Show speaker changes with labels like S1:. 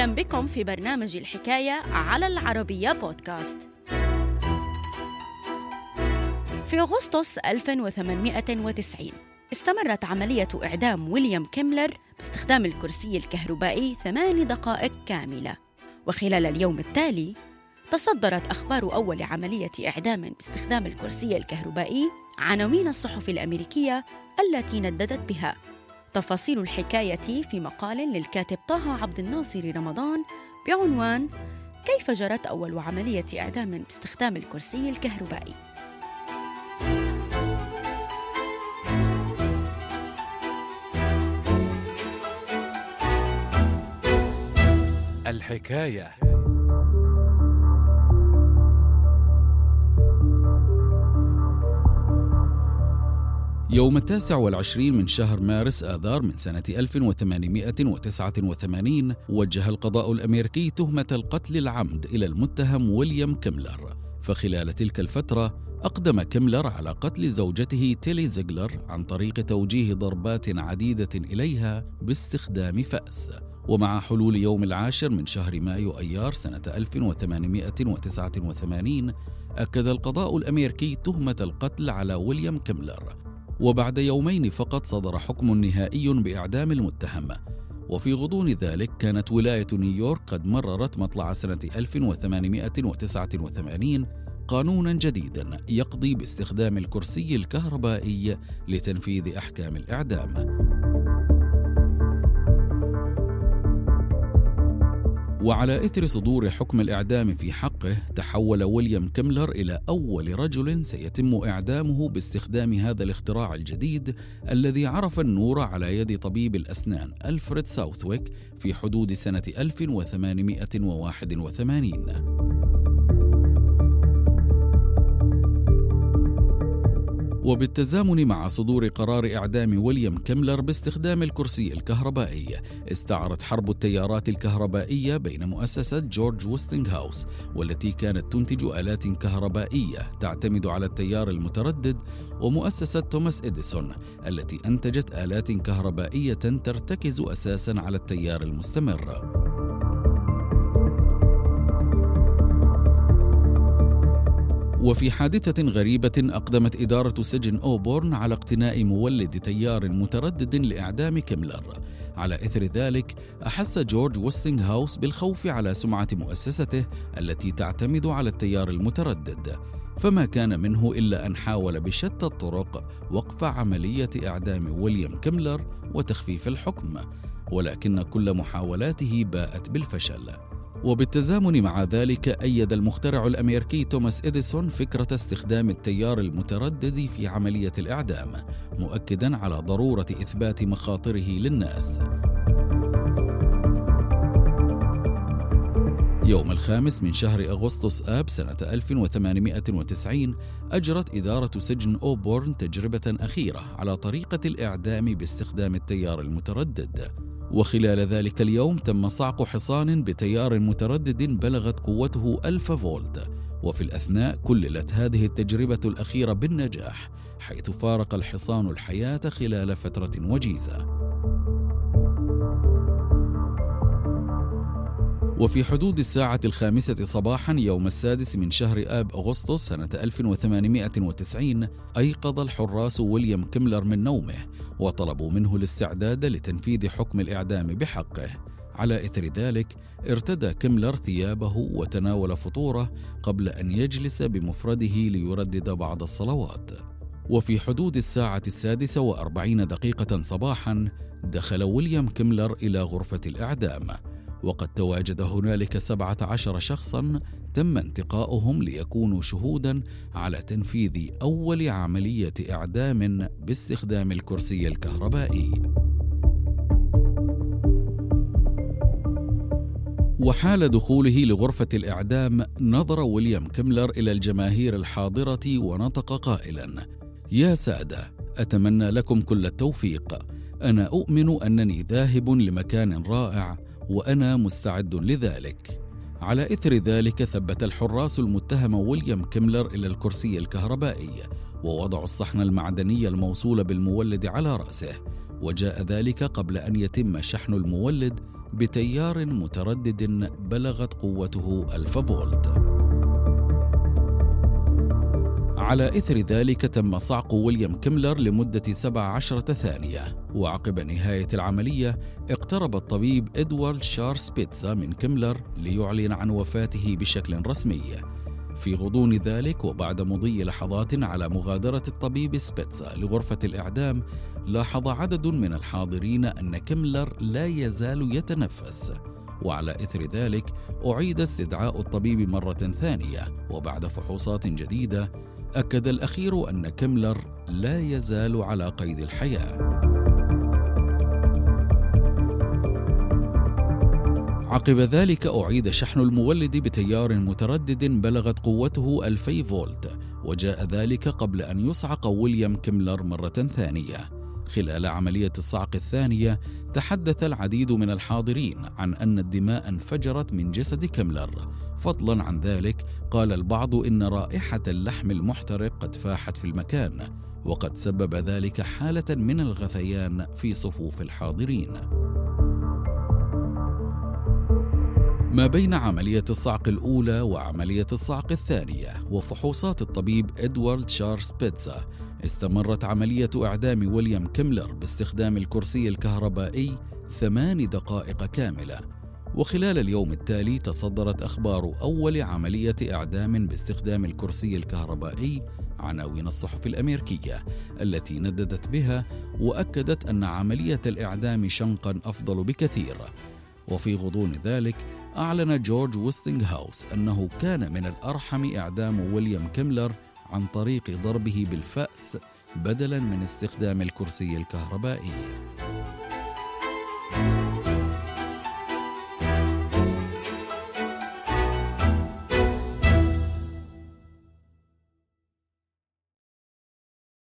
S1: أهلا بكم في برنامج الحكاية على العربية بودكاست. في أغسطس 1890 استمرت عملية إعدام ويليام كيملر باستخدام الكرسي الكهربائي ثمان دقائق كاملة. وخلال اليوم التالي تصدرت أخبار أول عملية إعدام باستخدام الكرسي الكهربائي عناوين الصحف الأمريكية التي نددت بها. تفاصيل الحكاية في مقال للكاتب طه عبد الناصر رمضان بعنوان كيف جرت أول عملية إعدام باستخدام الكرسي الكهربائي.
S2: الحكاية.
S3: يوم التاسع والعشرين من شهر مارس آذار من سنة 1889 وجه القضاء الأمريكي تهمة القتل العمد إلى المتهم ويليام كيملر. فخلال تلك الفترة أقدم كيملر على قتل زوجته تيلي زيغلر عن طريق توجيه ضربات عديدة إليها باستخدام فأس. ومع حلول يوم العاشر من شهر مايو أيار سنة 1889 أكد القضاء الأمريكي تهمة القتل على ويليام كيملر. وبعد يومين فقط صدر حكم نهائي بإعدام المتهم. وفي غضون ذلك كانت ولاية نيويورك قد مررت مطلع سنة 1889 قانونا جديدا يقضي باستخدام الكرسي الكهربائي لتنفيذ أحكام الإعدام. وعلى إثر صدور حكم الإعدام في حقه تحول ويليام كيملر إلى أول رجل سيتم إعدامه باستخدام هذا الاختراع الجديد الذي عرف النور على يد طبيب الأسنان ألفريد ساوثويك في حدود سنة 1881 وبالتزامن مع صدور قرار إعدام ويليام كيملر باستخدام الكرسي الكهربائي. استعرت حرب التيارات الكهربائية بين مؤسسة جورج وستنغهاوس والتي كانت تنتج آلات كهربائية تعتمد على التيار المتردد ومؤسسة توماس إديسون التي أنتجت آلات كهربائية ترتكز أساسا على التيار المستمر. وفي حادثة غريبة أقدمت إدارة سجن أوبورن على اقتناء مولد تيار متردد لإعدام كيملر. على إثر ذلك أحس جورج ويستنغهاوس بالخوف على سمعة مؤسسته التي تعتمد على التيار المتردد. فما كان منه إلا أن حاول بشتى الطرق وقف عملية إعدام ويليام كيملر وتخفيف الحكم ولكن كل محاولاته باءت بالفشل. وبالتزامن مع ذلك أيد المخترع الأمريكي توماس إديسون فكرة استخدام التيار المتردد في عملية الإعدام مؤكدا على ضرورة إثبات مخاطره للناس. يوم الخامس من شهر أغسطس آب سنة 1890 أجرت إدارة سجن أوبورن تجربة أخيرة على طريقة الإعدام باستخدام التيار المتردد. وخلال ذلك اليوم تم صعق حصان بتيار متردد بلغت قوته ألف فولت. وفي الأثناء كللت هذه التجربة الأخيرة بالنجاح حيث فارق الحصان الحياة خلال فترة وجيزة. وفي حدود الساعة الخامسة صباحا يوم السادس من شهر آب أغسطس سنة 1890 أيقظ الحراس ويليام كيملر من نومه وطلبوا منه الاستعداد لتنفيذ حكم الإعدام بحقه. على إثر ذلك ارتدى كيملر ثيابه وتناول فطوره قبل أن يجلس بمفرده ليردد بعض الصلوات. وفي حدود الساعة السادسة وأربعين دقيقة صباحا دخل ويليام كيملر إلى غرفة الإعدام. وقد تواجد هنالك سبعة عشر شخصا تم انتقاؤهم ليكونوا شهودا على تنفيذ أول عملية إعدام باستخدام الكرسي الكهربائي. وحال دخوله لغرفة الإعدام نظر ويليام كيملر إلى الجماهير الحاضرة ونطق قائلا يا سادة أتمنى لكم كل التوفيق. أنا أؤمن أنني ذاهب لمكان رائع وأنا مستعد لذلك. على إثر ذلك ثبت الحراس المتهم ويليام كيملر إلى الكرسي الكهربائي ووضعوا الصحن المعدني الموصول بالمولد على رأسه وجاء ذلك قبل أن يتم شحن المولد بتيار متردد بلغت قوته ألف فولت. على إثر ذلك تم صعق ويليام كيملر لمدة 17 ثانية. وعقب نهاية العملية اقترب الطبيب إدوارد شار سبيتزا من كيملر ليعلن عن وفاته بشكل رسمي. في غضون ذلك وبعد مضي لحظات على مغادرة الطبيب سبيتزا لغرفة الإعدام لاحظ عدد من الحاضرين أن كيملر لا يزال يتنفس. وعلى إثر ذلك أعيد استدعاء الطبيب مرة ثانية. وبعد فحوصات جديدة أكد الأخير أن كيملر لا يزال على قيد الحياة. عقب ذلك أعيد شحن المولد بتيار متردد بلغت قوته 2000 فولت وجاء ذلك قبل أن يصعق ويليام كيملر مرة ثانية خلال عملية الصعق الثانية تحدث العديد من الحاضرين عن أن الدماء انفجرت من جسد كيملر. فضلا عن ذلك قال البعض إن رائحة اللحم المحترق قد فاحت في المكان وقد سبب ذلك حالة من الغثيان في صفوف الحاضرين. ما بين عملية الصعق الأولى وعملية الصعق الثانية وفحوصات الطبيب إدوارد شارلز بيتزا استمرت عملية إعدام ويليام كيملر باستخدام الكرسي الكهربائي ثمان دقائق كاملة. وخلال اليوم التالي تصدرت أخبار أول عملية إعدام باستخدام الكرسي الكهربائي عناوين الصحف الأمريكية التي نددت بها وأكدت أن عملية الإعدام شنقا أفضل بكثير. وفي غضون ذلك أعلن جورج ويستنغ هاوس أنه كان من الأرحم إعدام ويليام كيملر عن طريق ضربه بالفأس بدلا من استخدام الكرسي الكهربائي.